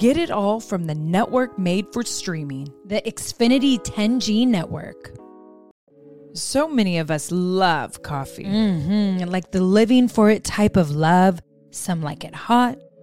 Get it all from the network made for streaming. The Xfinity 10G network. So many of us love coffee. Mm-hmm. Like the living for it type of love. Some like it hot,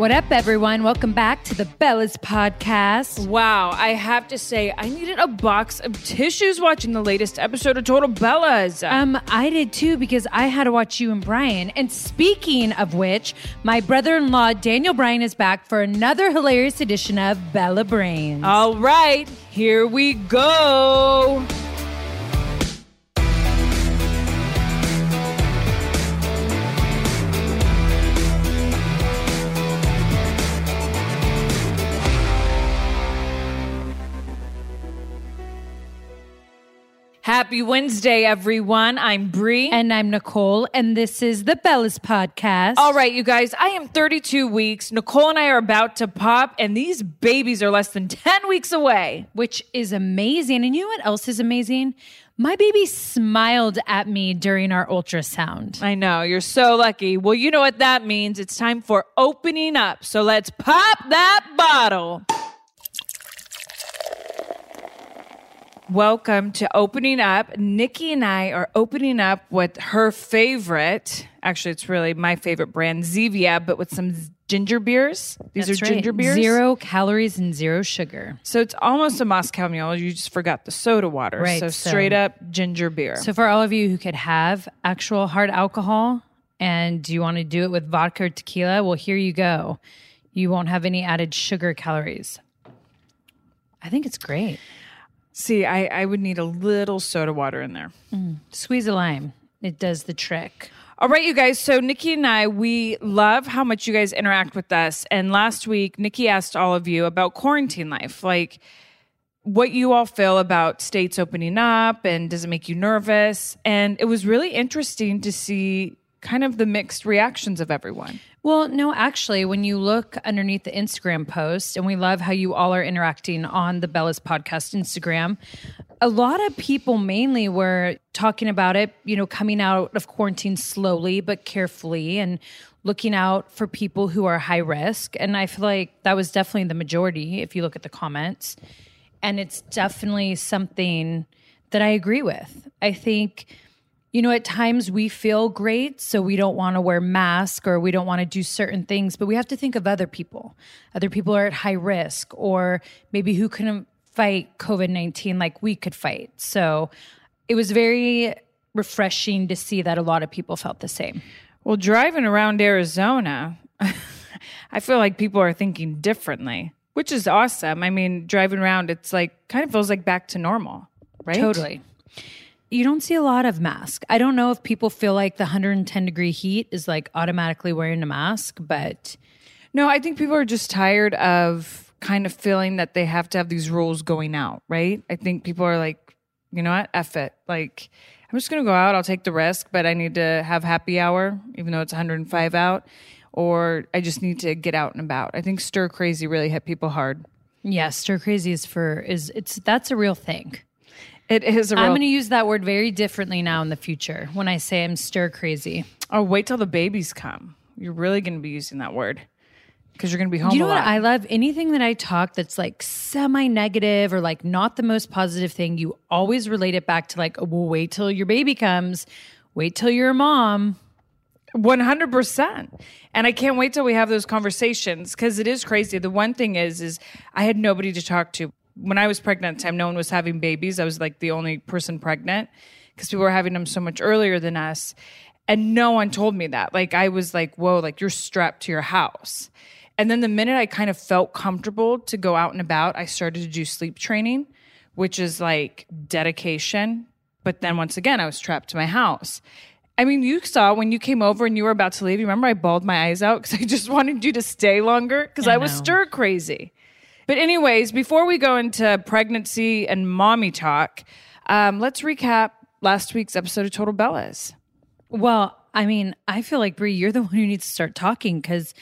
What up, everyone? Welcome back to the Bellas podcast. Wow, I have to say, I needed a box of tissues watching the latest episode of Total Bellas. Um, I did too because I had to watch you and Bryan. And speaking of which, my brother-in-law Daniel Bryan is back for another hilarious edition of Bella Brains. All right, here we go. Happy Wednesday, everyone. I'm Brie. And I'm Nicole, and this is the Bellas podcast. All right, you guys, I am 32 weeks. Nicole and I are about to pop, and these babies are less than 10 weeks away. which is amazing. And you know what else is amazing? My baby smiled at me during our ultrasound. I know, you're so lucky. Well, you know what that means. It's time for opening up. So let's pop that bottle. Welcome to Opening Up. Nikki and I are opening up with her favorite, actually, it's really my favorite brand, Zevia, but with some ginger beers. These That's are right. ginger beers. Zero calories and zero sugar. So it's almost a Moscow Mule. You just forgot the soda water. Right, So so- straight up ginger beer. So for all of you who could have actual hard alcohol and you want to do it with vodka or tequila, well, here you go. You won't have any added sugar calories. I think it's great. See, I, I would need a little soda water in there. Mm. Squeeze a lime. It does the trick. All right, you guys. So Nikki and I, we love how much you guys interact with us. And last week, Nikki asked all of you about quarantine life, like what you all feel about states opening up and does it make you nervous? And it was really interesting to see kind of the mixed reactions of everyone. Well, no, actually, when you look underneath the Instagram post, and we love how you all are interacting on the Bellas Podcast Instagram, a lot of people mainly were talking about it, you know, coming out of quarantine slowly but carefully and looking out for people who are high risk. And I feel like that was definitely the majority if you look at the comments. And it's definitely something that I agree with. I think, you know, at times we feel great, so we don't want to wear masks or we don't want to do certain things, but we have to think of other people. Other people are at high risk or maybe who couldn't fight COVID 19 like we could fight. So it was very refreshing to see that a lot of people felt the same. Well, driving around Arizona, I feel like people are thinking differently, which is awesome. I mean, driving around, it's like kind of feels like back to normal, right? Totally. You don't see a lot of masks. I don't know if people feel like the 110 degree heat is like automatically wearing a mask, but no, I think people are just tired of kind of feeling that they have to have these rules going out, right? I think people are like, you know what, F it. Like, I'm just going to go out. I'll take the risk, but I need to have happy hour, even though it's 105 out, or I just need to get out and about. I think stir crazy really hit people hard. yeah, stir crazy is for is it's that's a real thing. It is a real. I'm going to use that word very differently now in the future when I say I'm stir crazy. oh, wait till the babies come. You're really going to be using that word because you're going to be home. You know what. I love? Anything that I talk that's like semi negative or like not the most positive thing, you always relate it back to like, oh, well, wait till your baby comes, wait till you're a mom. 100% and i can't wait till we have those conversations because it is crazy the one thing is is i had nobody to talk to when i was pregnant at the time no one was having babies. I was like the only person pregnant because people were having them so much earlier than us. And no one told me that. Like i was like whoa like you're strapped to your house. And then the minute i kind of felt comfortable to go out and about i started to do sleep training which is like dedication. But then once again i was trapped to my house. I mean, you saw when you came over and you were about to leave. You remember I bawled my eyes out because I just wanted you to stay longer because I, I was stir crazy. But, anyways, before we go into pregnancy and mommy talk, um, let's recap last week's episode of Total Bellas. Well, I mean, I feel like Brie, you're the one who needs to start talking because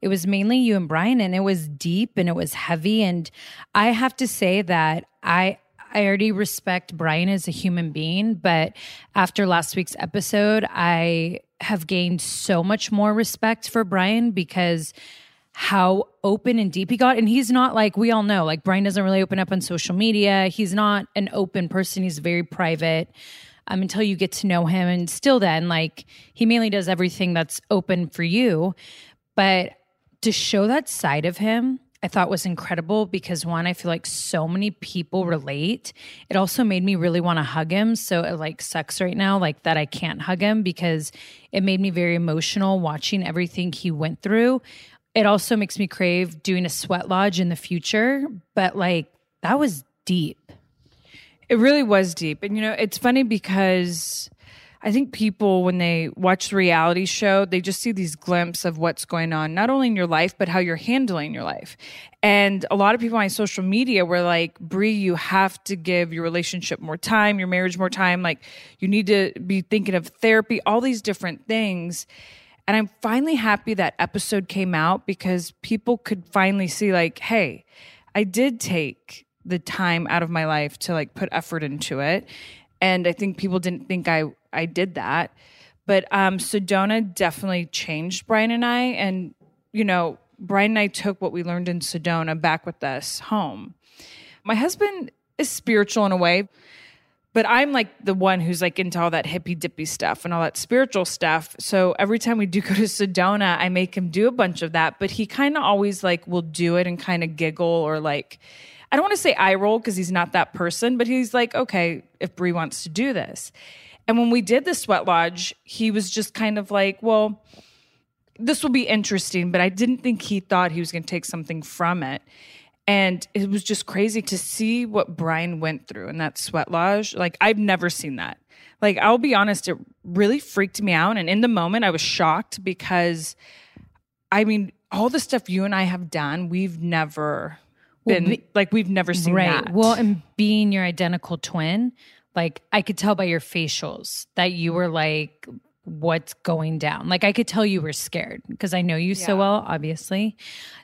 it was mainly you and Bryan, and it was deep and it was heavy. And I have to say that I I already respect Bryan as a human being, but after last week's episode, I have gained so much more respect for Bryan because how open and deep he got. And he's not like we all know, like Bryan doesn't really open up on social media. He's not an open person. He's very private um, until you get to know him. And still, then, like he mainly does everything that's open for you. But to show that side of him, I thought was incredible because one, I feel like so many people relate. It also made me really want to hug him. So it like sucks right now, like that I can't hug him because it made me very emotional watching everything he went through. It also makes me crave doing a sweat lodge in the future, but like that was deep. It really was deep. And, you know, it's funny because I think people, when they watch the reality show, they just see these glimpses of what's going on, not only in your life, but how you're handling your life. And a lot of people on social media were like, Brie, you have to give your relationship more time, your marriage more time. Like, you need to be thinking of therapy, all these different things. And I'm finally happy that episode came out because people could finally see, like, hey, I did take the time out of my life to like put effort into it. And I think people didn't think I I did that. But um Sedona definitely changed Bryan and I. And, you know, Bryan and I took what we learned in Sedona back with us home. My husband is spiritual in a way, but I'm like the one who's like into all that hippy dippy stuff and all that spiritual stuff. So every time we do go to Sedona, I make him do a bunch of that, but he kind of always like will do it and kind of giggle or like, I don't want to say eye roll because he's not that person, but he's like, okay, if Brie wants to do this. And when we did the sweat lodge, he was just kind of like, well, this will be interesting, but I didn't think he thought he was going to take something from it. And it was just crazy to see what Bryan went through in that sweat lodge. Like, I've never seen that. Like, I'll be honest, it really freaked me out. And in the moment, I was shocked because, I mean, all the stuff you and I have done, we've never been be- like, we've never seen right. that. Well, and being your identical twin, like I could tell by your facials that you were like, what's going down? Like I could tell you were scared because I know you so well, obviously.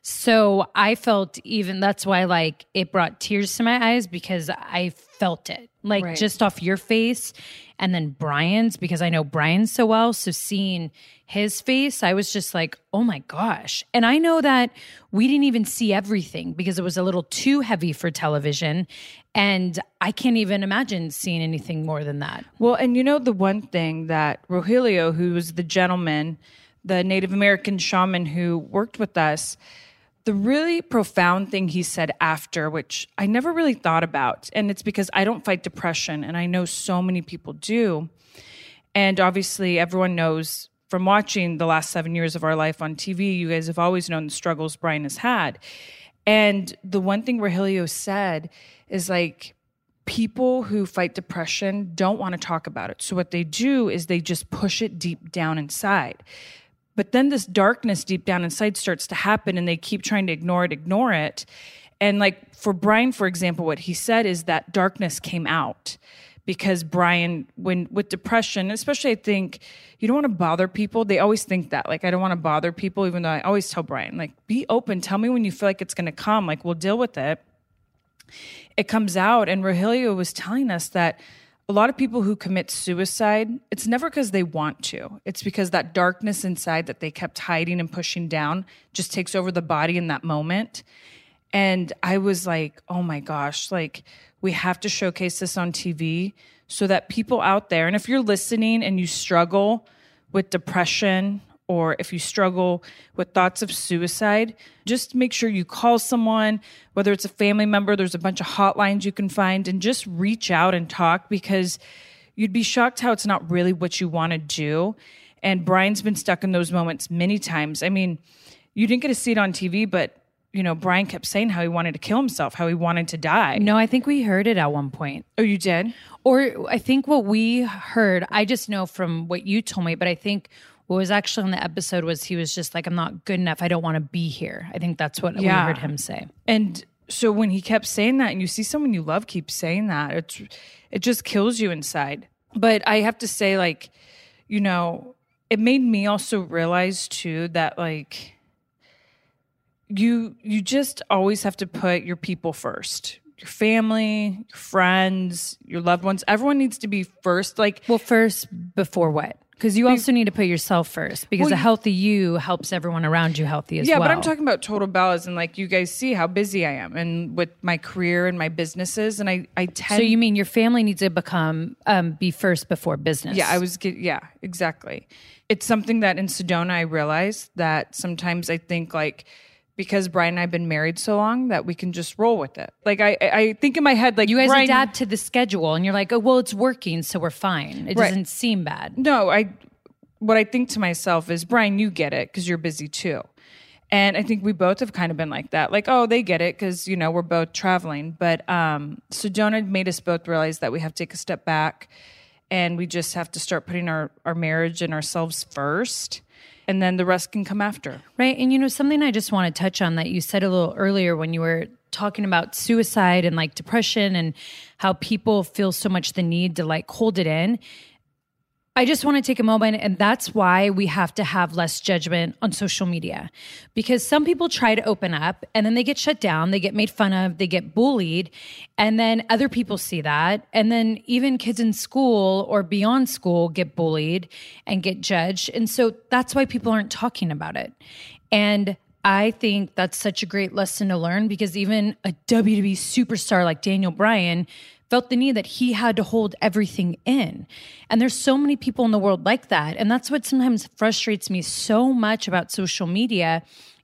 So I felt even that's why like it brought tears to my eyes because I felt it. Like Right. just off your face and then Bryan's because I know Bryan so well. So seeing his face, I was just like, oh my gosh. And I know that we didn't even see everything because it was a little too heavy for television. And I can't even imagine seeing anything more than that. Well, and you know the one thing that Rogelio, who was the gentleman, the Native American shaman who worked with us, the really profound thing he said after, which I never really thought about, and it's because I don't fight depression, and I know so many people do. And obviously, everyone knows from watching the last seven years of our life on TV, you guys have always known the struggles Bryan has had. And the one thing Rogelio said is like, people who fight depression don't want to talk about it. So what they do is they just push it deep down inside. But then this darkness deep down inside starts to happen and they keep trying to ignore it, ignore it. And like for Bryan, for example, what he said is that darkness came out because Bryan, when with depression, especially I think you don't want to bother people. They always think that. Like, I don't want to bother people, even though I always tell Bryan, like, be open. Tell me when you feel like it's gonna come. Like, we'll deal with it it comes out and Rogelio was telling us that a lot of people who commit suicide it's never because they want to. It's because that darkness inside that they kept hiding and pushing down just takes over the body in that moment. And i was like oh my gosh like we have to showcase this on tv so that people out there and if you're listening and you struggle with depression or if you struggle with thoughts of suicide, just make sure you call someone, whether it's a family member, there's a bunch of hotlines you can find, and just reach out and talk because you'd be shocked how it's not really what you want to do. And Bryan's been stuck in those moments many times. I mean, you didn't get to see it on TV, but you know, Bryan kept saying how he wanted to kill himself, how he wanted to die. No, I think we heard it at one point. Oh, you did? Or I think what we heard, I just know from what you told me, but I think what was actually in the episode was he was just like, I'm not good enough. I don't want to be here. I think that's what we heard him say. And so when he kept saying that and you see someone you love keep saying that, it's it just kills you inside. But I have to say like, you know, it made me also realize too that like you you just always have to put your people first. Your family, your friends, your loved ones, everyone needs to be first. Like Well, first, before what? Because you also need to put yourself first because Well, a healthy you helps everyone around you healthy as yeah, well. Yeah, but I'm talking about Total Bellas and like you guys see how busy I am and with my career and my businesses and I I tend So you mean your family needs to become, um, be first before business? Yeah, I was get, yeah, exactly. It's something that in Sedona I realized that sometimes I think like because Bryan and I've been married so long that we can just roll with it. Like I I think in my head like You guys Bryan, adapt to the schedule and you're like, oh, well, it's working, so we're fine. It Right. doesn't seem bad. No, I what I think to myself is Bryan, you get it because you're busy too. And I think we both have kind of been like that. Like, oh, they get it because, you know, we're both traveling. But um, Sedona made us both realize that we have to take a step back and we just have to start putting our, our marriage and ourselves first. And then the rest can come after. Right. And you know, something I just want to touch on that you said a little earlier when you were talking about suicide and like depression and how people feel so much the need to like hold it in. I just want to take a moment, and that's why we have to have less judgment on social media. Because some people try to open up and then they get shut down, they get made fun of, they get bullied, and then other people see that. And then even kids in school or beyond school get bullied and get judged. And so that's why people aren't talking about it. And I think that's such a great lesson to learn because even a WWE superstar like Daniel Bryan felt the need that he had to hold everything in. And there's so many people in the world like that. And that's what sometimes frustrates me so much about social media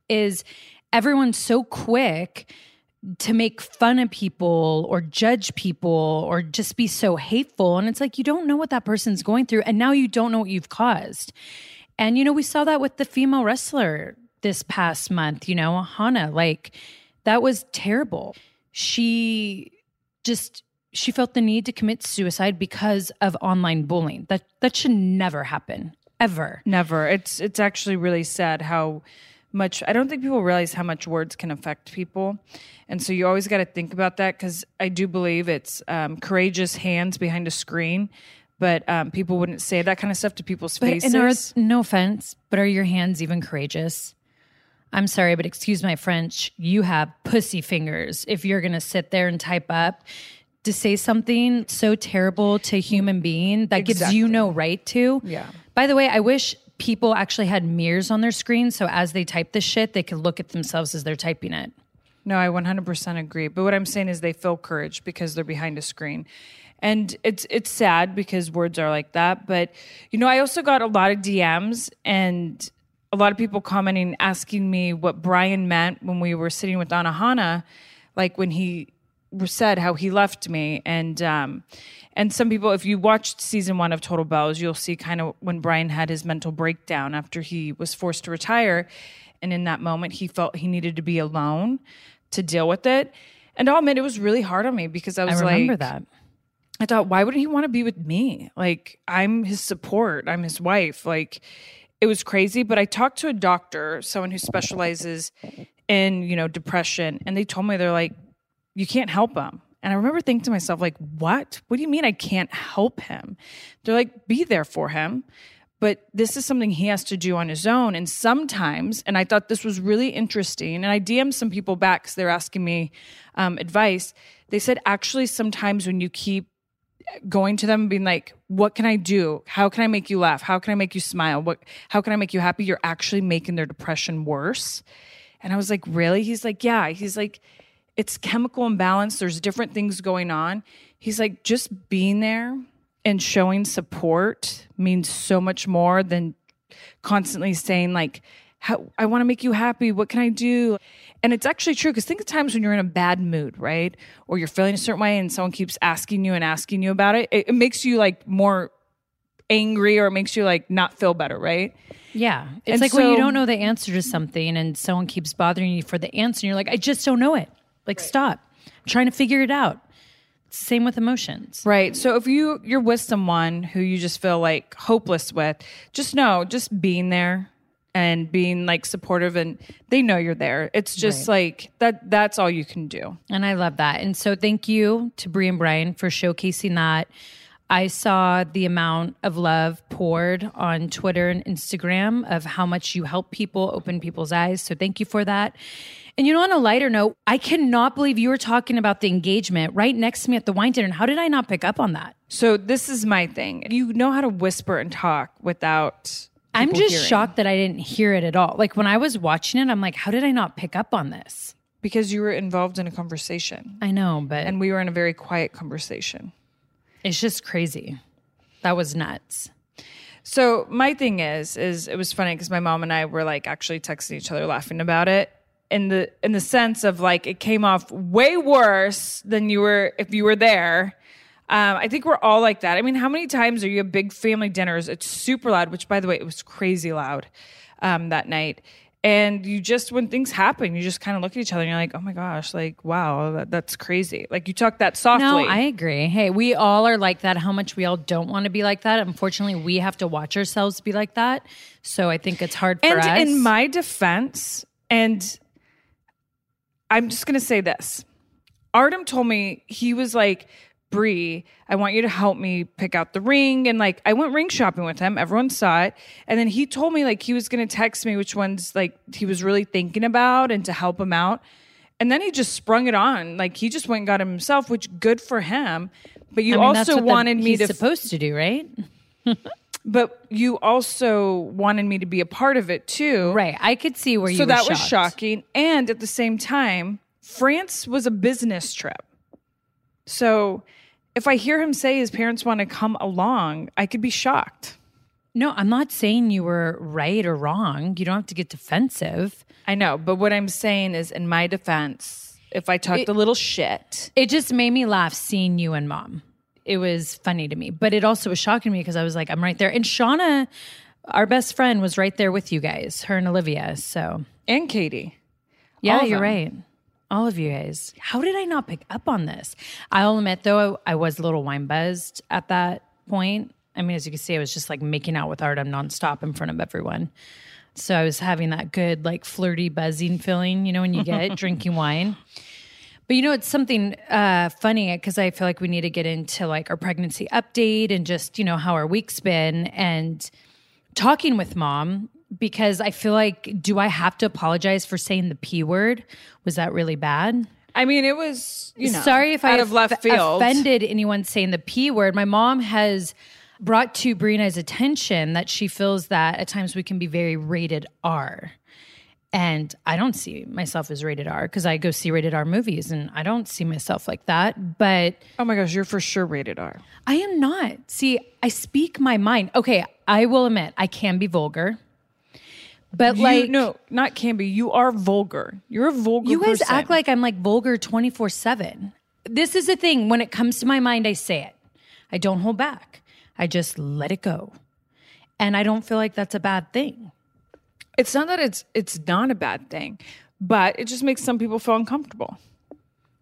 is everyone's so quick to make fun of people or judge people or just be so hateful and it's like you don't know what that person's going through and now you don't know what you've caused. And you know we saw that with the female wrestler this past month, you know, Hana like That was terrible. She just she felt the need to commit suicide because of online bullying. That that should never happen ever. Never. It's it's actually really sad how much I don't think people realize how much words can affect people. And so you always got to think about that because I do believe it's um, courageous hands behind a screen, but um, people wouldn't say that kind of stuff to people's But faces. are, no offense, but are your hands even courageous? I'm sorry, but excuse my French. You have pussy fingers if you're going to sit there and type up to say something so terrible to a human being that gives you no right to. Yeah. By the way, I wish people actually had mirrors on their screen so as they type this shit, they could look at themselves as they're typing it. No, I 100% agree. But what I'm saying is they feel courage because they're behind a screen. And it's it's sad because words are like that, but you know, I also got a lot of DMs and a lot of people commenting asking me what Bryan meant when we were sitting with Anahana, like when he said how he left me and um and some people if you watched season 1 of Total Bellas, you'll see kind of when Bryan had his mental breakdown after he was forced to retire and in that moment he felt he needed to be alone to deal with it. And I'll admit it was really hard on me because I was I remember like, that. I thought, why wouldn't he want to be with me? Like, I'm his support, I'm his wife. Like, it was crazy. But I talked to a doctor, someone who specializes in, you know, depression, and they told me, they're like, you can't help him. And I remember thinking to myself, like, what? What do you mean I can't help him? They're like, be there for him. But this is something he has to do on his own. And sometimes, and I thought this was really interesting, and I DM'd some people back because they're asking me um, advice. They said, actually, sometimes when you keep going to them and being like, what can I do? How can I make you laugh? How can I make you smile? What how can I make you happy? You're actually making their depression worse. And I was like, really? He's like, yeah. He's like, it's chemical imbalance. There's different things going on. He's like, just being there and showing support means so much more than constantly saying like I want to make you happy. What can I do? And it's actually true because think of times when you're in a bad mood, right? Or you're feeling a certain way and someone keeps asking you and asking you about it. It, it makes you like more angry or it makes you like not feel better, right? Yeah. It's And like when you don't know the answer to something and someone keeps bothering you for the answer and you're like, I just don't know it. Like, stop. I'm trying to figure it out. It's the same with emotions. Right. So if you you're with someone who you just feel like hopeless with, just know, just being there and being like supportive and they know you're there. It's just like that that's all you can do. And I love that. And so thank you to Brie and Bryan for showcasing that. I saw the amount of love poured on Twitter and Instagram of how much you help people open people's eyes. So thank you for that. And you know, on a lighter note, I cannot believe you were talking about the engagement right next to me at the wine dinner. How did I not pick up on that? So this is my thing. You know how to whisper and talk without I'm just hearing. shocked that I didn't hear it at all. Like when I was watching it, I'm like, how did I not pick up on this? because you were involved in a conversation I know, but and we were in a very quiet conversation. it's just crazy. That was nuts. So my thing is, is it was funny because my mom and I were like actually texting each other, laughing about it in the in the sense of like it came off way worse than you were if you were there. Um, I think we're all like that. I mean, how many times are you at big family dinners? It's super loud, which by the way, it was crazy loud um, that night. And you just when things happen, you just kind of look at each other and you're like, oh my gosh, like wow, that, that's crazy. Like you talk that softly. No, I agree. Hey, we all are like that. How much we all don't want to be like that. Unfortunately, we have to watch ourselves be like that. So I think it's hard for and us. in my defense, and I'm just gonna say this. Artem told me he was like, Brie, I want you to help me pick out the ring. And like I went ring shopping with him. Everyone saw it. And then he told me like he was gonna text me which ones like he was really thinking about and to help him out. And then he just sprung it on. Like he just went and got him himself, which good for him. But you I mean, that's also what the- wanted me he's to supposed to do, right? but you also wanted me to be a part of it too. Right. I could see where you. So that was shocking. And at the same time, France was a business trip. So if I hear him say his parents want to come along, I could be shocked. No, I'm not saying you were right or wrong. You don't have to get defensive. I know, but what I'm saying is, in my defense, if I talked a little shit, It just made me laugh seeing you and mom. It was funny to me, but it also was shocking to me because I was like, I'm right there. And Shauna, our best friend, was right there with you guys, her and Olivia. So and Katie, yeah, you're them. right. All of you guys. How did I not pick up on this? I'll admit though, I, I was a little wine buzzed at that point. I mean, as you can see, I was just like making out with Artem nonstop in front of everyone. So I was having that good, like flirty, buzzing feeling, you know, when you get drinking wine. But you know, it's something uh, funny because I feel like we need to get into like our pregnancy update and just, you know, how our week's been and talking with mom because I feel like, do I have to apologize for saying the P word? Was that really bad? I mean, it was, you know, Sorry if I left field. offended anyone saying the P word. My mom has brought to Brina's attention that she feels that at times we can be very rated R. And I don't see myself as rated R because I go see rated R movies and I don't see myself like that. But Oh my gosh, you're for sure rated R. I am not. See, I speak my mind. Okay, I will admit I can be vulgar. But You- like no, not can be. You are vulgar. You're a vulgar. You guys person. act like I'm like vulgar 24 7. This is the thing. When it comes to my mind, I say it. I don't hold back. I just let it go. And I don't feel like that's a bad thing. It's not that it's it's not a bad thing, but it just makes some people feel uncomfortable.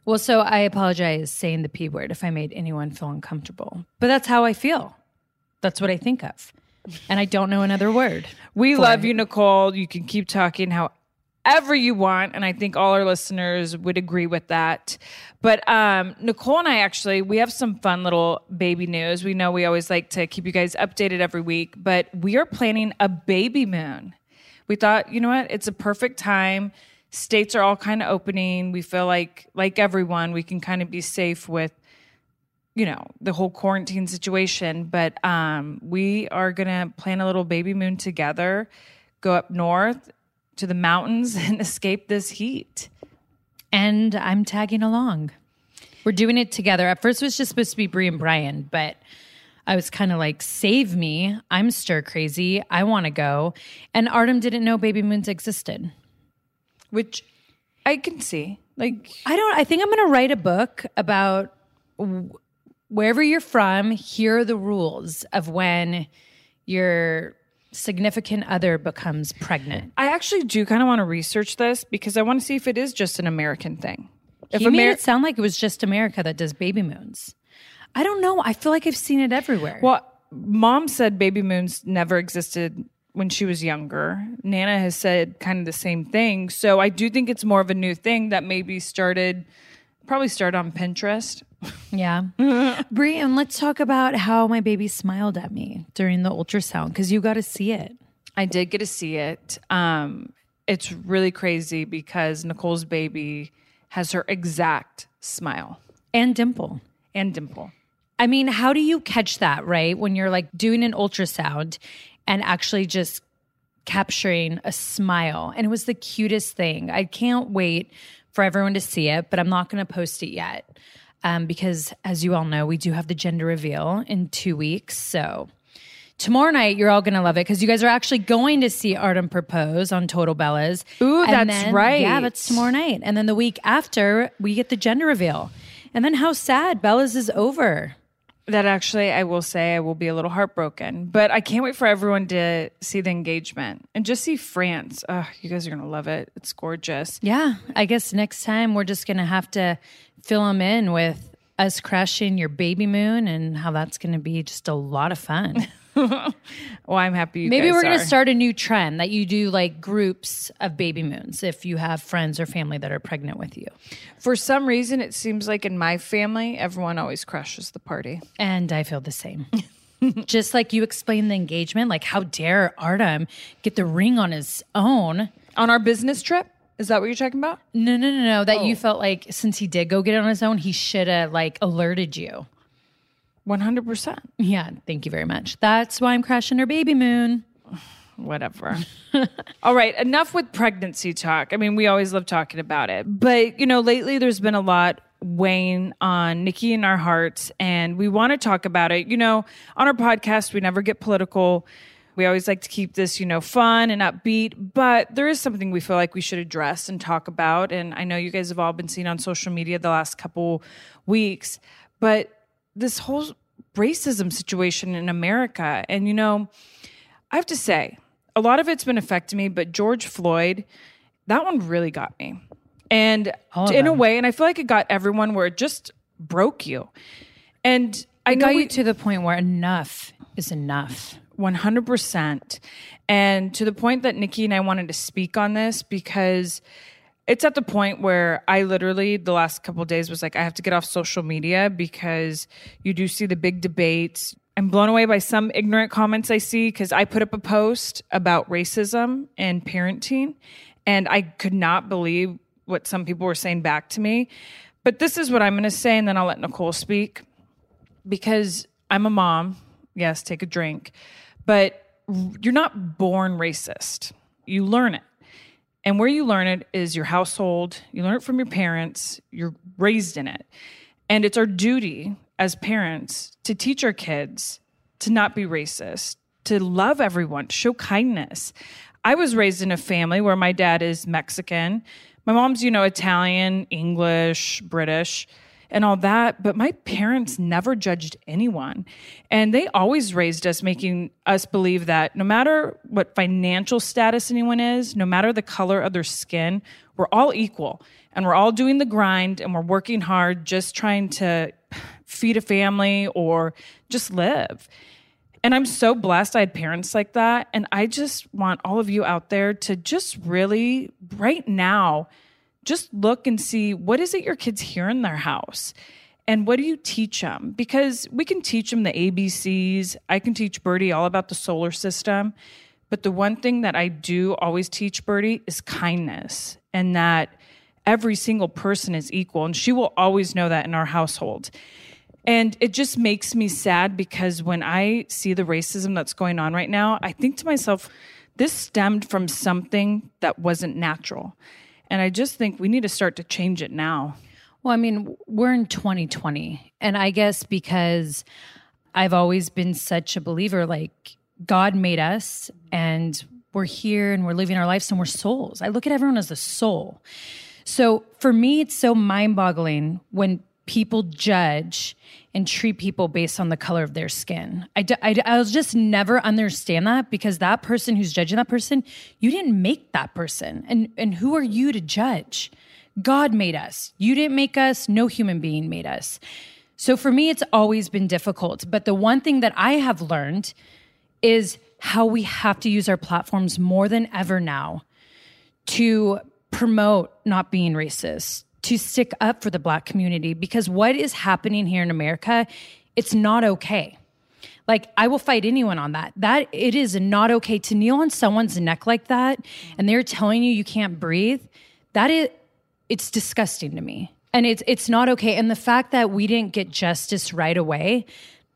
Well, so I apologize saying the P word if I made anyone feel uncomfortable. But that's how I feel. That's what I think of. And I don't know another word. We love it. you, Nicole. You can keep talking however you want, and I think all our listeners would agree with that. But um, Nicole and I actually we have some fun little baby news. We know we always like to keep you guys updated every week, but we are planning a baby moon. We thought, you know what, it's a perfect time. States are all kind of opening. We feel like, like everyone, we can kind of be safe with you know the whole quarantine situation but um we are gonna plan a little baby moon together go up north to the mountains and escape this heat And I'm tagging along. We're doing it together. At first, it was just supposed to be Brie and Bryan, but I was kind of like, save me. I'm stir crazy. I want to go. And Artem didn't know baby moons existed. which i can see like I don't, I think I'm going to write a book about w- wherever you're from, here are the rules of when your significant other becomes pregnant. i actually do kind of want to research this because i want to see if it is just an american thing if He made it sound like it was just America that does baby moons. I don't know. I feel like I've seen it everywhere. well mom said baby moons never existed when she was younger nana has said kind of the same thing so i do think it's more of a new thing that maybe started probably started on pinterest Yeah. Brie, and let's talk about how my baby smiled at me during the ultrasound because you got to see it. I did get to see it. Um, it's really crazy because Nicole's baby has her exact smile And dimple. and dimple. I mean, how do you catch that, right? When you're like doing an ultrasound and actually just capturing a smile. And it was the cutest thing. I can't wait for everyone to see it, but I'm not going to post it yet. Um, because as you all know, we do have the gender reveal in two weeks. So tomorrow night, you're all going to love it because you guys are actually going to see Artem propose on Total Bellas. Ooh, And that's then- right. Yeah, that's tomorrow night. And then the week after, we get the gender reveal. And then how sad Bella's is over. That actually, I will say, I will be a little heartbroken, but I can't wait for everyone to see the engagement and just see France. Oh, you guys are gonna love it. It's gorgeous. Yeah, I guess next time we're just gonna have to fill them in with us crashing your baby moon and how that's gonna be just a lot of fun. Well, I'm happy. You Maybe we're gonna start a new trend that you do like groups of baby moons if you have friends or family that are pregnant with you. For some reason, it seems like in my family, everyone always crashes the party. And I feel the same. just like you explained the engagement, like how dare Artem get the ring on his own? On our business trip, is that what you're talking about? No, no, no, no. That Oh. you felt like since he did go get it on his own, he should have like alerted you. One hundred percent. Yeah, thank you very much. That's why I'm crashing her baby moon. whatever. All right, enough with pregnancy talk. I mean, we always love talking about it. But, you know, lately there's been a lot weighing on Nikki and our hearts, and we want to talk about it. You know, on our podcast, we never get political. We always like to keep this, you know, fun and upbeat, but there is something we feel like we should address and talk about. And I know you guys have all been seeing on social media the last couple weeks, but this whole racism situation in America. And, you know, I have to say, a lot of it's been affecting me, but George Floyd, that one really got me. And in a way, and I feel like it got everyone where it just broke you. And I I got we, you to the point where enough is enough. 100%. And to the point that Nikki and I wanted to speak on this because it's at the point where I literally, the last couple days, was like, I have to get off social media because you do see the big debates. I'm blown away by some ignorant comments I see because I put up a post about racism and parenting, and I could not believe what some people were saying back to me. But this is what I'm going to say, and then I'll let Nicole speak because I'm a mom. Yes, take a drink. But you're not born racist. You learn it. And where you learn it is your household. You learn it from your parents. You're raised in it. And it's our duty as parents to teach our kids to not be racist, to love everyone, to show kindness. I was raised in a family where my dad is Mexican. My mom's, you know, Italian, English, British and all that. But my parents never judged anyone. And they always raised us, making us believe that no matter what financial status anyone is, no matter the color of their skin, we're all equal. And we're all doing the grind and we're working hard, just trying to feed a family or just live. And I'm so blessed I had parents like that. And I just want all of you out there to just really, right now, just look and see what is it your kids hear in their house? And what do you teach them because we can teach them the abcs i can teach birdie all about the solar system. But the one thing that i do always teach birdie is kindness and that every single person is equal and she will always know that in our household. And it just makes me sad because when i see the racism that's going on right now i think to myself this stemmed from something that wasn't natural and I just think we need to start to change it now. Well, I mean, we're in 2020. And I guess because I've always been such a believer, like God made us and we're here and we're living our lives and we're souls. I look at everyone as a soul. So for me, it's so mind boggling when people judge and treat people based on the color of their skin. I, I, I'll just never understand that because that person who's judging that person, you didn't make that person. And, and who are you to judge? God made us. You didn't make us. No human being made us. So for me, it's always been difficult. But the one thing that I have learned is how we have to use our platforms more than ever now to promote not being racist, to stick up for the black community because what is happening here in America, it's not okay. Like I will fight anyone on that. That it is not okay to kneel on someone's neck like that and they're telling you you can't breathe. That is it's disgusting to me. And it's it's not okay and the fact that we didn't get justice right away,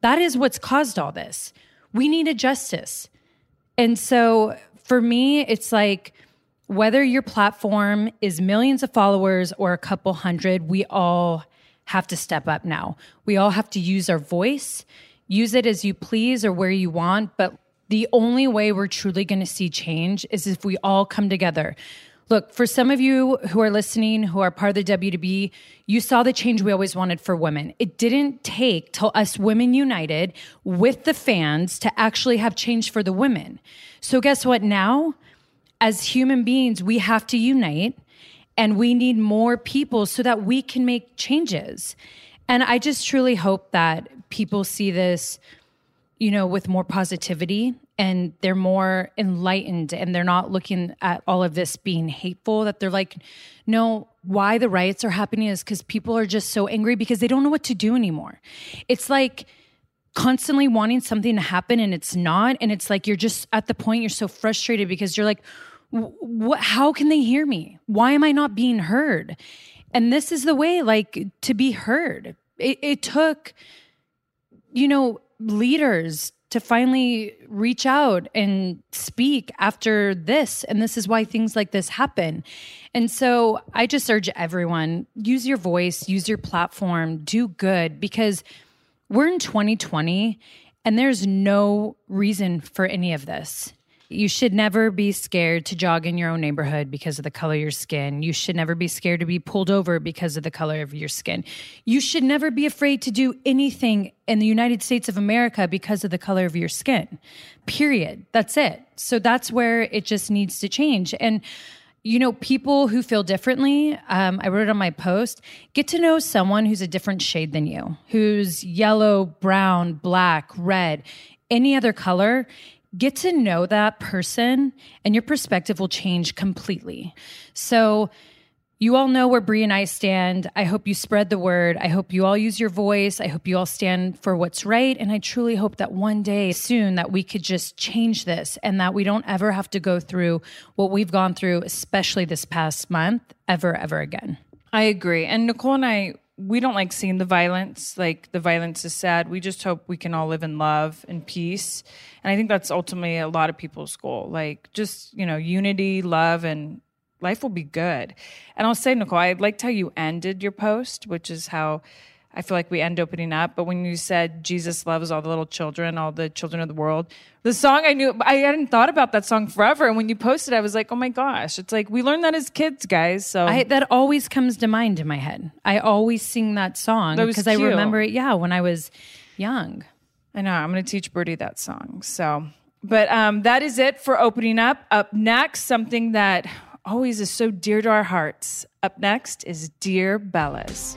that is what's caused all this. We needed justice. And so for me, it's like whether your platform is millions of followers or a couple hundred, we all have to step up now. We all have to use our voice, use it as you please or where you want. But the only way we're truly going to see change is if we all come together. Look, for some of you who are listening, who are part of the WDB, you saw the change we always wanted for women. It didn't take till us women united with the fans to actually have change for the women. So, guess what? Now, as human beings, we have to unite and we need more people so that we can make changes. And I just truly hope that people see this, you know, with more positivity and they're more enlightened and they're not looking at all of this being hateful, that they're like, no, why the riots are happening is because people are just so angry because they don't know what to do anymore. It's like, constantly wanting something to happen and it's not. And it's like you're just at the point you're so frustrated because you're like what how can they hear me? Why am i not being heard? And this is the way like to be heard. It, it took you know leaders to finally reach out and speak after this. And this is why things like this happen. And so i just urge everyone use your voice use your platform do good because we're in 2020 and there's no reason for any of this. You should never be scared to jog in your own neighborhood because of the color of your skin. You should never be scared to be pulled over because of the color of your skin. You should never be afraid to do anything in the United States of America because of the color of your skin. Period. That's it. So that's where it just needs to change. And you know, people who feel differently, um, I wrote on my post, get to know someone who's a different shade than you, who's yellow, brown, black, red, any other color. Get to know that person, and your perspective will change completely. So, you all know where Brie and I stand. I hope you spread the word. I hope you all use your voice. I hope you all stand for what's right. And I truly hope that one day soon that we could just change this and that we don't ever have to go through what we've gone through, especially this past month, ever, ever again. I agree. And Nicole and I, we don't like seeing the violence. Like the violence is sad. We just hope we can all live in love and peace. And I think that's ultimately a lot of people's goal. Like just, you know, unity, love, and life will be good. And I'll say, Nicole, I liked how you ended your post, which is how I feel like we end opening up. But when you said Jesus loves all the little children, all the children of the world, the song I knew, I hadn't thought about that song forever. And when you posted, I was like, oh my gosh, it's like we learned that as kids, guys. So I, that always comes to mind in my head. I always sing that song because I remember it. Yeah, when I was young. I know. I'm going to teach Birdie that song. So, but um, that is it for opening up. Up next, something that always is so dear to our hearts. Up next is Dear Bellas.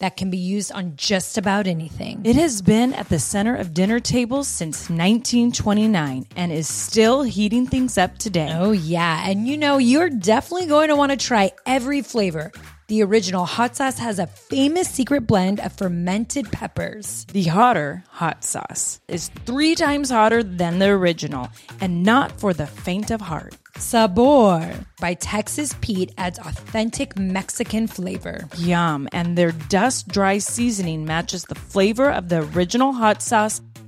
that can be used on just about anything. It has been at the center of dinner tables since 1929 and is still heating things up today. Oh, yeah. And you know, you're definitely going to want to try every flavor. The original hot sauce has a famous secret blend of fermented peppers. The hotter hot sauce is three times hotter than the original and not for the faint of heart. Sabor by Texas Pete adds authentic Mexican flavor. Yum. And their dust dry seasoning matches the flavor of the original hot sauce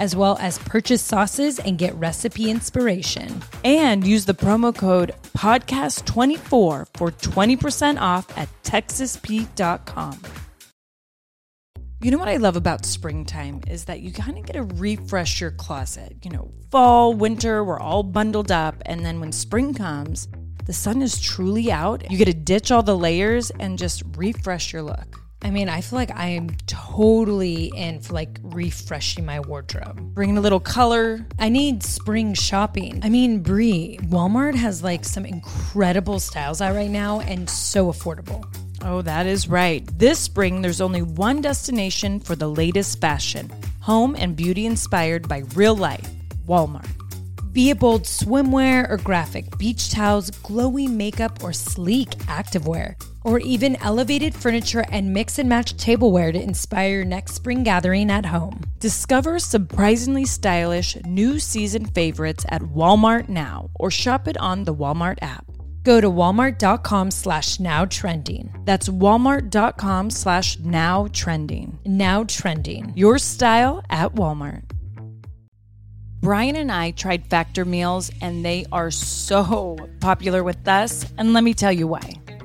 as well as purchase sauces and get recipe inspiration. And use the promo code podcast24 for 20% off at texaspete.com. You know what I love about springtime is that you kind of get to refresh your closet. You know, fall, winter, we're all bundled up. And then when spring comes, the sun is truly out. You get to ditch all the layers and just refresh your look. I mean, I feel like I am totally in for like refreshing my wardrobe. Bringing a little color. I need spring shopping. I mean, Brie, Walmart has like some incredible styles out right now and so affordable. Oh, that is right. This spring, there's only one destination for the latest fashion home and beauty inspired by real life Walmart. Be it bold swimwear or graphic beach towels, glowy makeup, or sleek activewear, or even elevated furniture and mix and match tableware to inspire your next spring gathering at home. Discover surprisingly stylish new season favorites at Walmart now or shop it on the Walmart app. Go to walmart.com slash now trending. That's walmart.com slash now trending. Now trending. Your style at Walmart. Bryan and I tried Factor meals and they are so popular with us. And let me tell you why.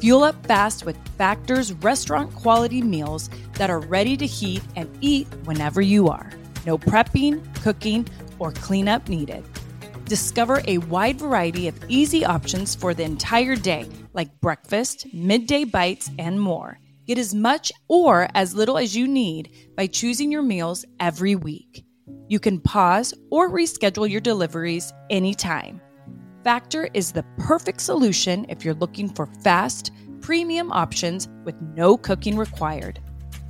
Fuel up fast with Factor's restaurant quality meals that are ready to heat and eat whenever you are. No prepping, cooking, or cleanup needed. Discover a wide variety of easy options for the entire day, like breakfast, midday bites, and more. Get as much or as little as you need by choosing your meals every week. You can pause or reschedule your deliveries anytime. Factor is the perfect solution if you're looking for fast, premium options with no cooking required.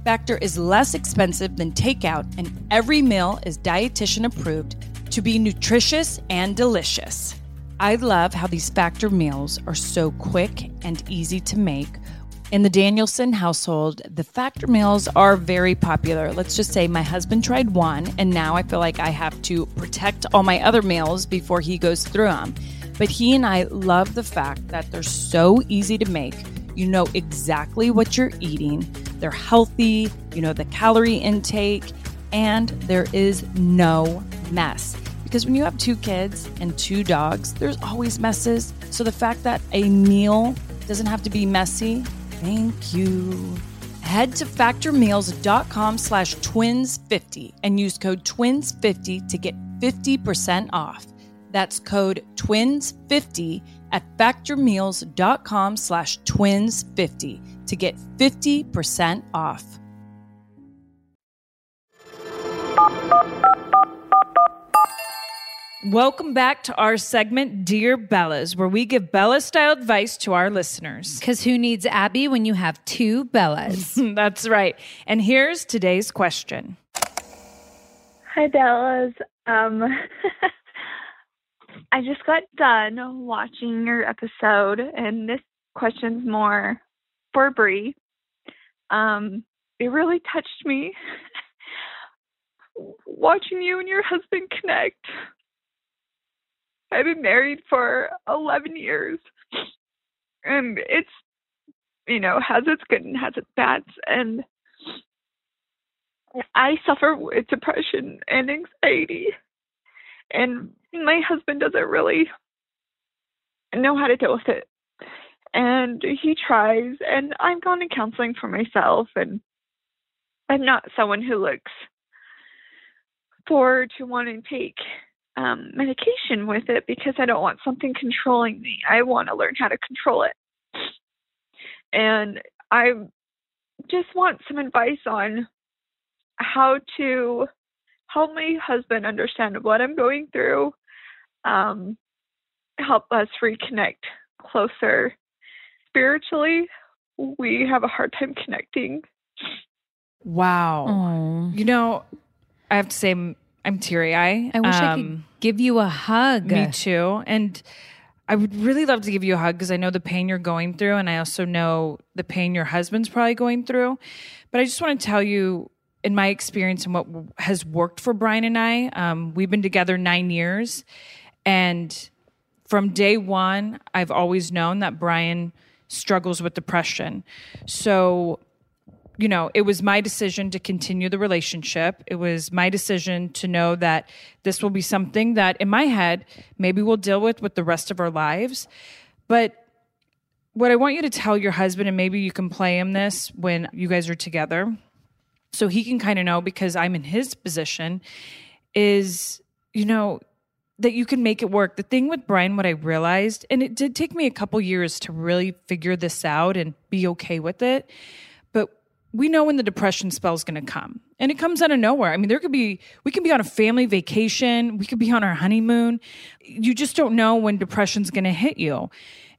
Factor is less expensive than takeout, and every meal is dietitian approved to be nutritious and delicious. I love how these Factor meals are so quick and easy to make. In the Danielson household, the Factor meals are very popular. Let's just say my husband tried one, and now I feel like I have to protect all my other meals before he goes through them. But he and I love the fact that they're so easy to make. You know exactly what you're eating, they're healthy, you know the calorie intake, and there is no mess. Because when you have two kids and two dogs, there's always messes. So the fact that a meal doesn't have to be messy, thank you. Head to factormeals.com slash twins50 and use code twins50 to get 50% off. That's code TWINS50 at factormeals.com slash twins50 to get 50% off. Welcome back to our segment, Dear Bellas, where we give Bella style advice to our listeners. Because who needs Abby when you have two Bellas? That's right. And here's today's question Hi, Bellas. Um, I just got done watching your episode, and this question's more for Brie. Um, it really touched me watching you and your husband connect. I've been married for 11 years, and it's, you know, has its good and has its bads, and I suffer with depression and anxiety, and my husband doesn't really know how to deal with it. And he tries, and I've gone to counseling for myself, and I'm not someone who looks forward to wanting to take um, medication with it because I don't want something controlling me. I want to learn how to control it. And I just want some advice on how to help my husband understand what I'm going through, um, help us reconnect closer spiritually. We have a hard time connecting. Wow. Aw. You know, I have to say, I'm, I'm teary eye. I wish I could Um, give you a hug. Me too. And I would really love to give you a hug because I know the pain you're going through. And I also know the pain your husband's probably going through. But I just want to tell you, in my experience and what has worked for Bryan and I, um, we've been together nine years. And from day one, I've always known that Bryan struggles with depression. So you know, it was my decision to continue the relationship. It was my decision to know that this will be something that in my head, maybe we'll deal with with the rest of our lives. But what I want you to tell your husband, and maybe you can play him this when you guys are together, so he can kind of know because I'm in his position, is, you know, that you can make it work. The thing with Bryan, what I realized, and it did take me a couple years to really figure this out and be okay with it, but we know when the depression spell is going to come and it comes out of nowhere. I mean there could be we could be on a family vacation we could be on our honeymoon. You just don't know when depression's going to hit you.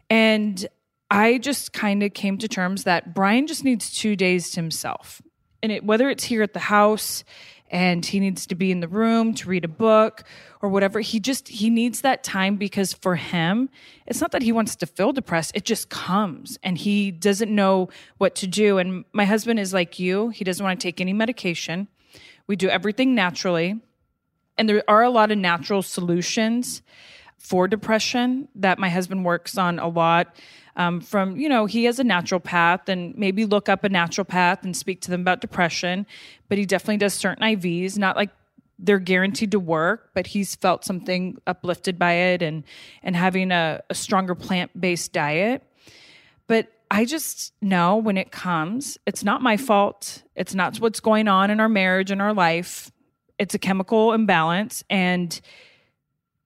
And i just kind of came to terms that Bryan just needs two days to himself and it, whether it's here at the house and he needs to be in the room to read a book or whatever he just he needs that time because for him it's not that he wants to feel depressed. It just comes and he doesn't know what to do. And my husband is like you. He doesn't want to take any medication. We do everything naturally. And there are a lot of natural solutions for depression that my husband works on a lot um, from you know he has a naturopath and maybe look up a naturopath and speak to them about depression but he definitely does certain ivs not like they're guaranteed to work but he's felt something uplifted by it and and having a, a stronger plant-based diet but I just know when it comes, it's not my fault. It's not what's going on in our marriage and our life. It's a chemical imbalance and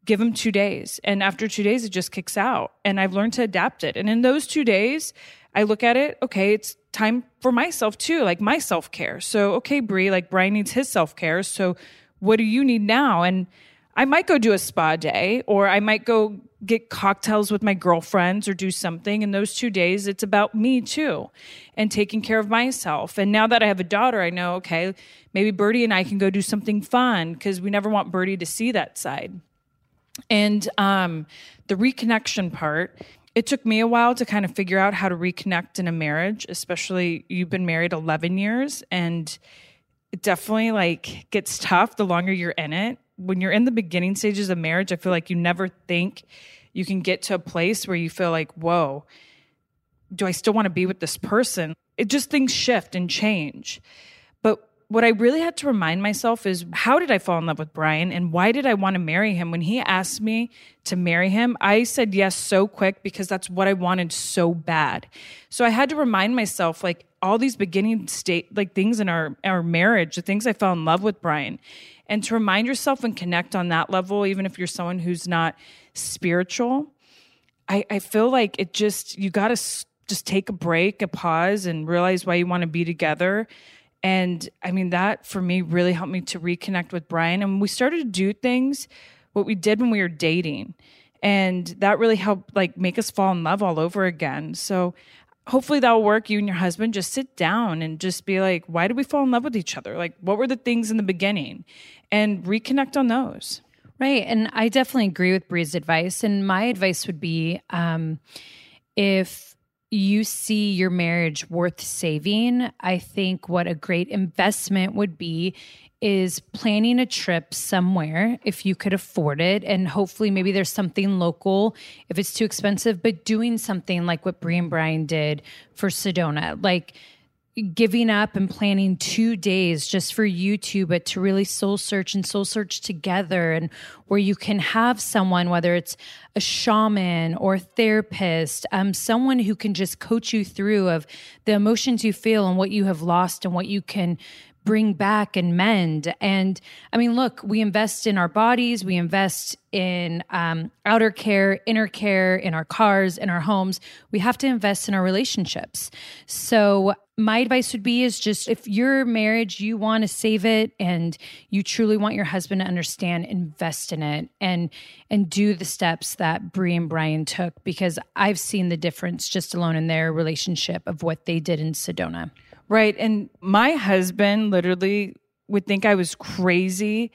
give him 2 days. And after 2 days it just kicks out. And I've learned to adapt it. And in those 2 days, I look at it, okay, it's time for myself too, like my self care. So, okay, Brie, like Bryan needs his self care. So, what do you need now? And I might go do a spa day or I might go get cocktails with my girlfriends or do something. And those two days, it's about me too and taking care of myself. And now that I have a daughter, I know, okay, maybe Birdie and I can go do something fun because we never want Birdie to see that side. And um, the reconnection part, it took me a while to kind of figure out how to reconnect in a marriage, especially you've been married 11 years and it definitely like gets tough the longer you're in it when you're in the beginning stages of marriage, I feel like you never think you can get to a place where you feel like, whoa, do I still want to be with this person? It just things shift and change. But what I really had to remind myself is how did I fall in love with Bryan and why did I want to marry him? When he asked me to marry him, I said yes so quick because that's what I wanted so bad. So I had to remind myself like all these beginning state like things in our our marriage, the things I fell in love with Bryan and to remind yourself and connect on that level, even if you're someone who's not spiritual. I, I feel like it just, you got to s- just take a break, a pause, and realize why you want to be together. And I mean, that for me really helped me to reconnect with Bryan. And we started to do things, what we did when we were dating. And that really helped like make us fall in love all over again. So hopefully that'll work. You and your husband just sit down and just be like, why did we fall in love with each other? Like, what were the things in the beginning? And reconnect on those. Right. And I definitely agree with Brie's advice. And my advice would be um, if you see your marriage worth saving, I think what a great investment would be is planning a trip somewhere if you could afford it. And hopefully, maybe there's something local if it's too expensive, but doing something like what Brie and Bryan did for Sedona. Like, giving up and planning two days just for you two, but to really soul search and soul search together, and where you can have someone, whether it's a shaman or therapist, um, someone who can just coach you through of the emotions you feel and what you have lost and what you can bring back and mend. And I mean, look, we invest in our bodies, we invest in um, outer care, inner care, in our cars, in our homes. We have to invest in our relationships. So, my advice would be is just if your marriage, you want to save it and you truly want your husband to understand, invest in it and and do the steps that Brie and Bryan took because I've seen the difference just alone in their relationship of what they did in Sedona. Right. And my husband literally would think I was crazy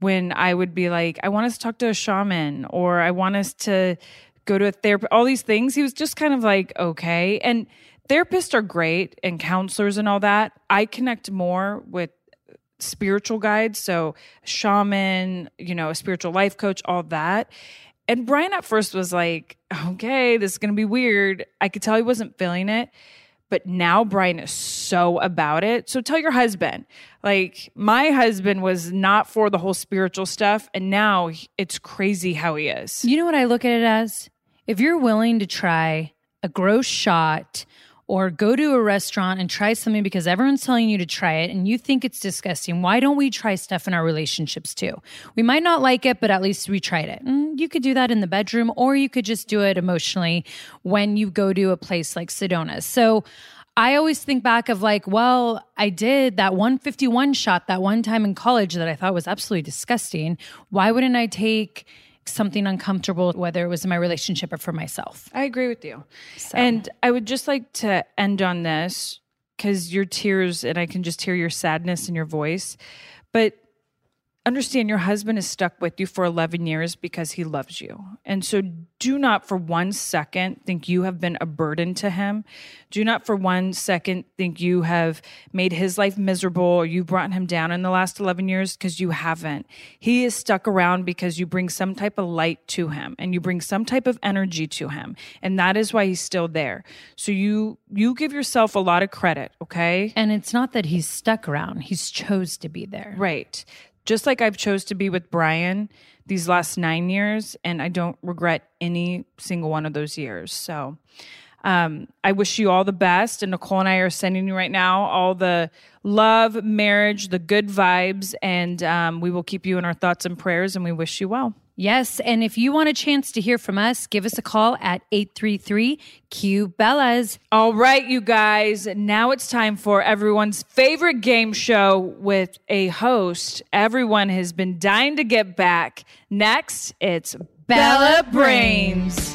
when I would be like, I want us to talk to a shaman or I want us to go to a therapist, all these things. He was just kind of like, okay. And therapists are great and counselors and all that. I connect more with spiritual guides. So, shaman, you know, a spiritual life coach, all that. And Bryan at first was like, okay, this is going to be weird. I could tell he wasn't feeling it but now Bryan is so about it. So tell your husband. Like my husband was not for the whole spiritual stuff and now it's crazy how he is. You know what I look at it as? If you're willing to try a gross shot or go to a restaurant and try something because everyone's telling you to try it and you think it's disgusting, why don't we try stuff in our relationships too? We might not like it, but at least we tried it. And you could do that in the bedroom or you could just do it emotionally when you go to a place like Sedona. So I always think back of like, well, I did that 151 shot that one time in college that I thought was absolutely disgusting. Why wouldn't I take something uncomfortable, whether it was in my relationship or for myself. I agree with you. So. And I would just like to end on this because your tears, and I can just hear your sadness in your voice. But understand your husband is stuck with you for 11 years because he loves you. And so do not for one second think you have been a burden to him. Do not for one second think you have made his life miserable or you brought him down in the last 11 years because you haven't. He is stuck around because you bring some type of light to him and you bring some type of energy to him. And that is why he's still there. So you you give yourself a lot of credit, okay? And it's not that he's stuck around. He's chose to be there. Right just like I've chose to be with Bryan these last nine years, and I don't regret any single one of those years. So um, I wish you all the best. And Nicole and I are sending you right now all the love, marriage, the good vibes, and um, we will keep you in our thoughts and prayers, and we wish you well. Yes, and if you want a chance to hear from us, give us a call at 833 Q Bellas. All right, you guys, now it's time for everyone's favorite game show with a host everyone has been dying to get back. Next, it's Bella Brains.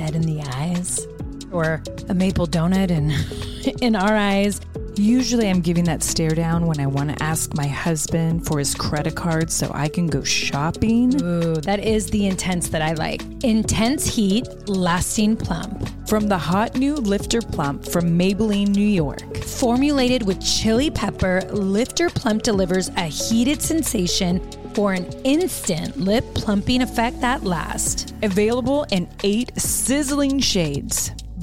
dead in the eyes or a maple donut And in our eyes. Usually, I'm giving that stare down when I want to ask my husband for his credit card so I can go shopping. Ooh, that is the intense that I like. Intense heat, lasting plump. From the hot new Lifter Plump from Maybelline, New York. Formulated with chili pepper, Lifter Plump delivers a heated sensation for an instant lip plumping effect that lasts. Available in eight sizzling shades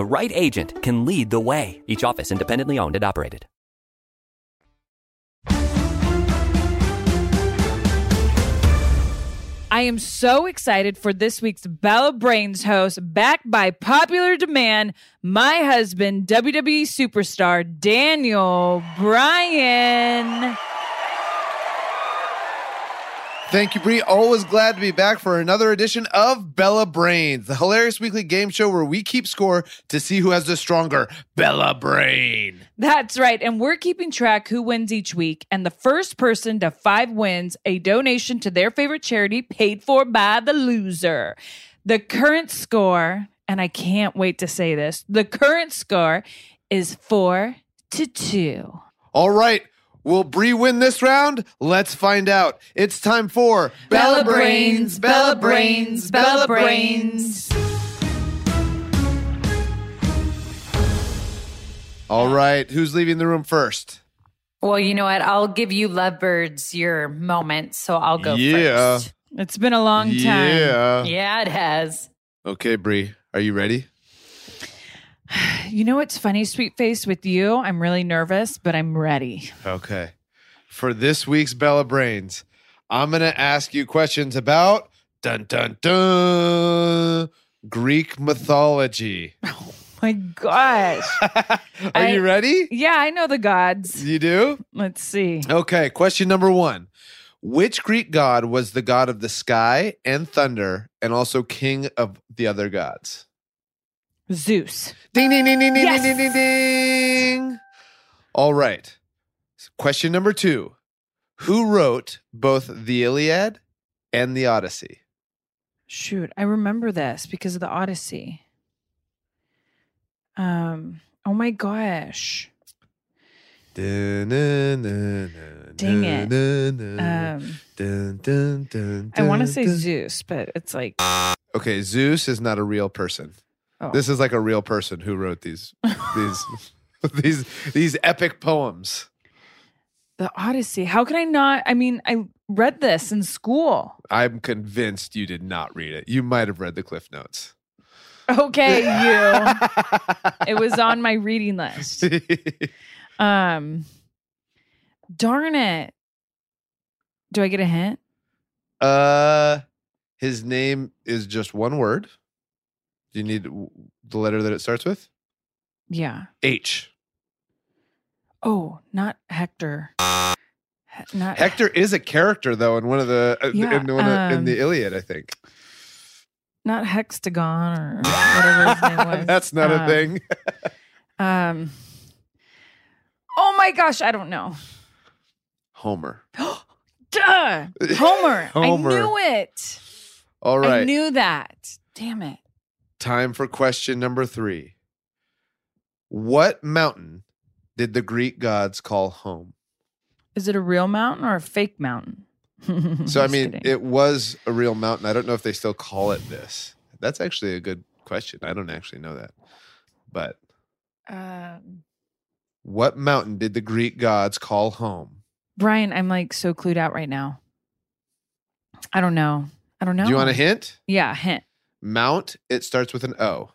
The right agent can lead the way. Each office independently owned and operated. I am so excited for this week's Bella Brains host, backed by popular demand, my husband, WWE superstar Daniel Bryan. Thank you, Brie. Always glad to be back for another edition of Bella Brains, the hilarious weekly game show where we keep score to see who has the stronger Bella Brain. That's right. And we're keeping track who wins each week. And the first person to five wins a donation to their favorite charity paid for by the loser. The current score, and I can't wait to say this, the current score is four to two. All right. Will Brie win this round? Let's find out. It's time for Bella Brains, Bella Brains, Bella Brains. All right. Who's leaving the room first? Well, you know what? I'll give you lovebirds your moment, so I'll go Yeah. first. It's been a long time. Yeah. Yeah, it has. Okay, Brie. Are you ready? You know what's funny, sweet face, with you? I'm really nervous, but I'm ready. Okay. For this week's Bella Brains, I'm going to ask you questions about dun dun dun Greek mythology. Oh my gosh. Are I- you ready? Yeah, I know the gods. You do? Let's see. Okay, question number 1. Which Greek god was the god of the sky and thunder and also king of the other gods? Zeus. Ding ding ding ding ding Yes. ding ding ding ding. All right. Question number 2. Who wrote both the Iliad and the Odyssey? Shoot, I remember this because of the Odyssey. Um, oh my gosh. Dang Dang it. Um, I want to say Zeus, but it's like Okay, Zeus is not a real person. Oh. This is like a real person who wrote these these these these epic poems. the Odyssey. How can I not? I mean, I read this in school. I'm convinced you did not read it. You might have read the cliff notes. Okay, you. it was on my reading list. Um, darn it. Do I get a hint? uh his name is just one word. Do you need the letter that it starts with? Yeah. H. Oh, not Hector. He- Not Hector is a character though in one of the uh, Yeah, in, one of- in um, the Iliad, I think. not Hextagon or whatever his name was. That's not a Um, thing. Um. Oh my gosh, I don't know. Homer. Duh, Homer. Homer. I knew it. All right. I knew that. Damn it. Time for question number three. What mountain did the Greek gods call home? Is it a real mountain or a fake mountain? So, I mean, kidding. it was a real mountain. I don't know if they still call it this. That's actually a good question. I don't actually know that. But Um, what mountain did the Greek gods call home? Bryan, I'm like so clued out right now. I don't know. I don't know. Do you want a hint? Yeah, hint. Mount, it starts with an O.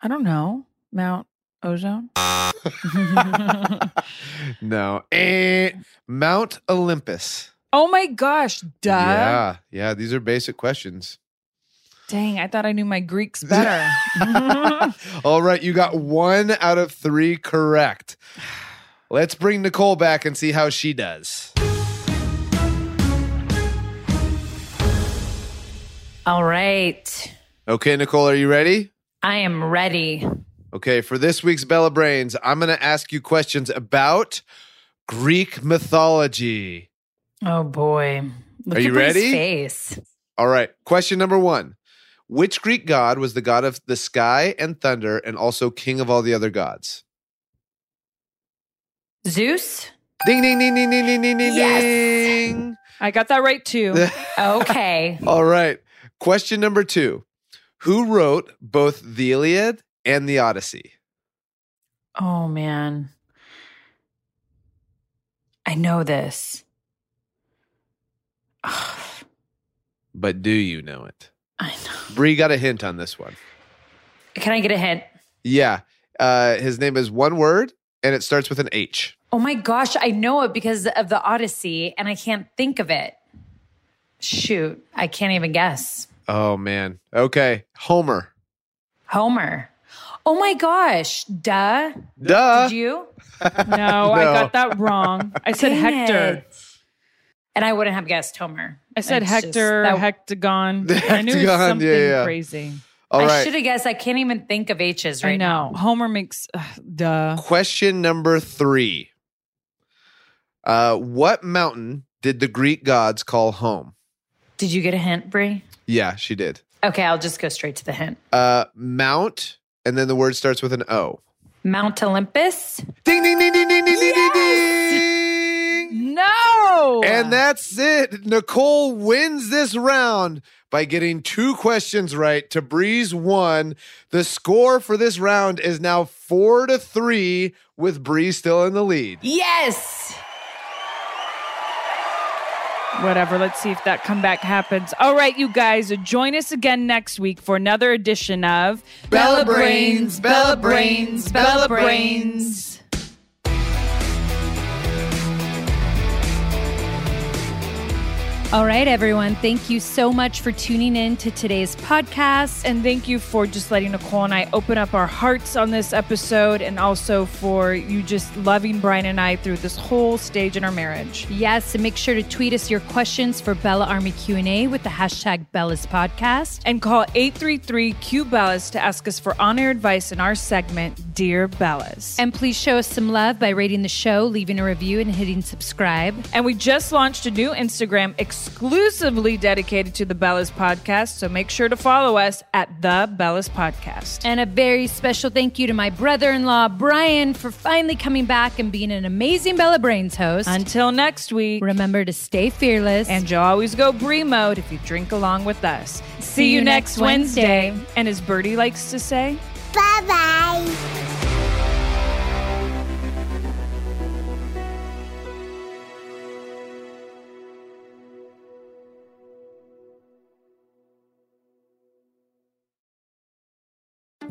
I don't know. Mount Ozone. no. Eh, Mount Olympus. oh my gosh, duh. Yeah. Yeah. These are basic questions. Dang, I thought I knew my Greeks better. All right. You got one out of three correct. Let's bring Nicole back and see how she does. All right. Okay, Nicole, are you ready? I am ready. Okay, for this week's Bella Brains, I'm going to ask you questions about Greek mythology. Oh boy. Look Are you ready? Face. All right, question number one Which Greek god was the god of the sky and thunder and also king of all the other gods? Zeus. Ding, ding, ding, ding, ding, ding, ding, ding, Yes. ding. I got that right too. Okay. All right, question number two Who wrote both the Iliad and the Odyssey? oh man. I know this. But do you know it? I know. Brie got a hint on this one. Can I get a hint? Yeah, uh, his name is one word and it starts with an H. Oh my gosh, I know it because of the Odyssey and I can't think of it. Shoot, I can't even guess. Oh man. Okay. Homer. Homer. Oh my gosh, duh. Duh. Did you? No, I got that wrong. I said Dang Hector. it. And I wouldn't have guessed Homer. I said It's just- Hector, that- hectagon. The I knew it was something yeah, yeah. crazy. All I right. should have guessed. I can't even think of H's right I know. now. Homer makes ugh, duh. Question number three. Uh, what mountain did the Greek gods call home? Did you get a hint, Brie? Yeah, she did. Okay, I'll just go straight to the hint. Uh, Mount, and then the word starts with an O. Mount Olympus. Ding ding ding ding ding ding ding ding. No. And that's it. Nicole wins this round by getting two questions right. Tabriz won. The score for this round is now four to three, with Brie still in the lead. Yes. Whatever. Let's see if that comeback happens. All right, you guys, join us again next week for another edition of Bella Brains, Bella Brains, Bella Brains. All right, everyone. Thank you so much for tuning in to today's podcast. And thank you for just letting Nicole and I open up our hearts on this episode and also for you just loving Bryan and I through this whole stage in our marriage. Yes, and make sure to tweet us your questions for Bella Army Q&A with the hashtag Bella's Podcast. And call 833 Q Bellas to ask us for on air advice in our segment, Dear Bellas. And please show us some love by rating the show, leaving a review, and hitting subscribe. And we just launched a new Instagram exclusively dedicated to the Bellas podcast. So make sure to follow us at the Bellas podcast. And a very special thank you to my brother in law, Bryan, for finally coming back and being an amazing Bella Brains host. Until next week. Remember to stay fearless. And you'll always go Brie mode if you drink along with us. See, you next Wednesday. And as Birdie likes to say, Bye bye.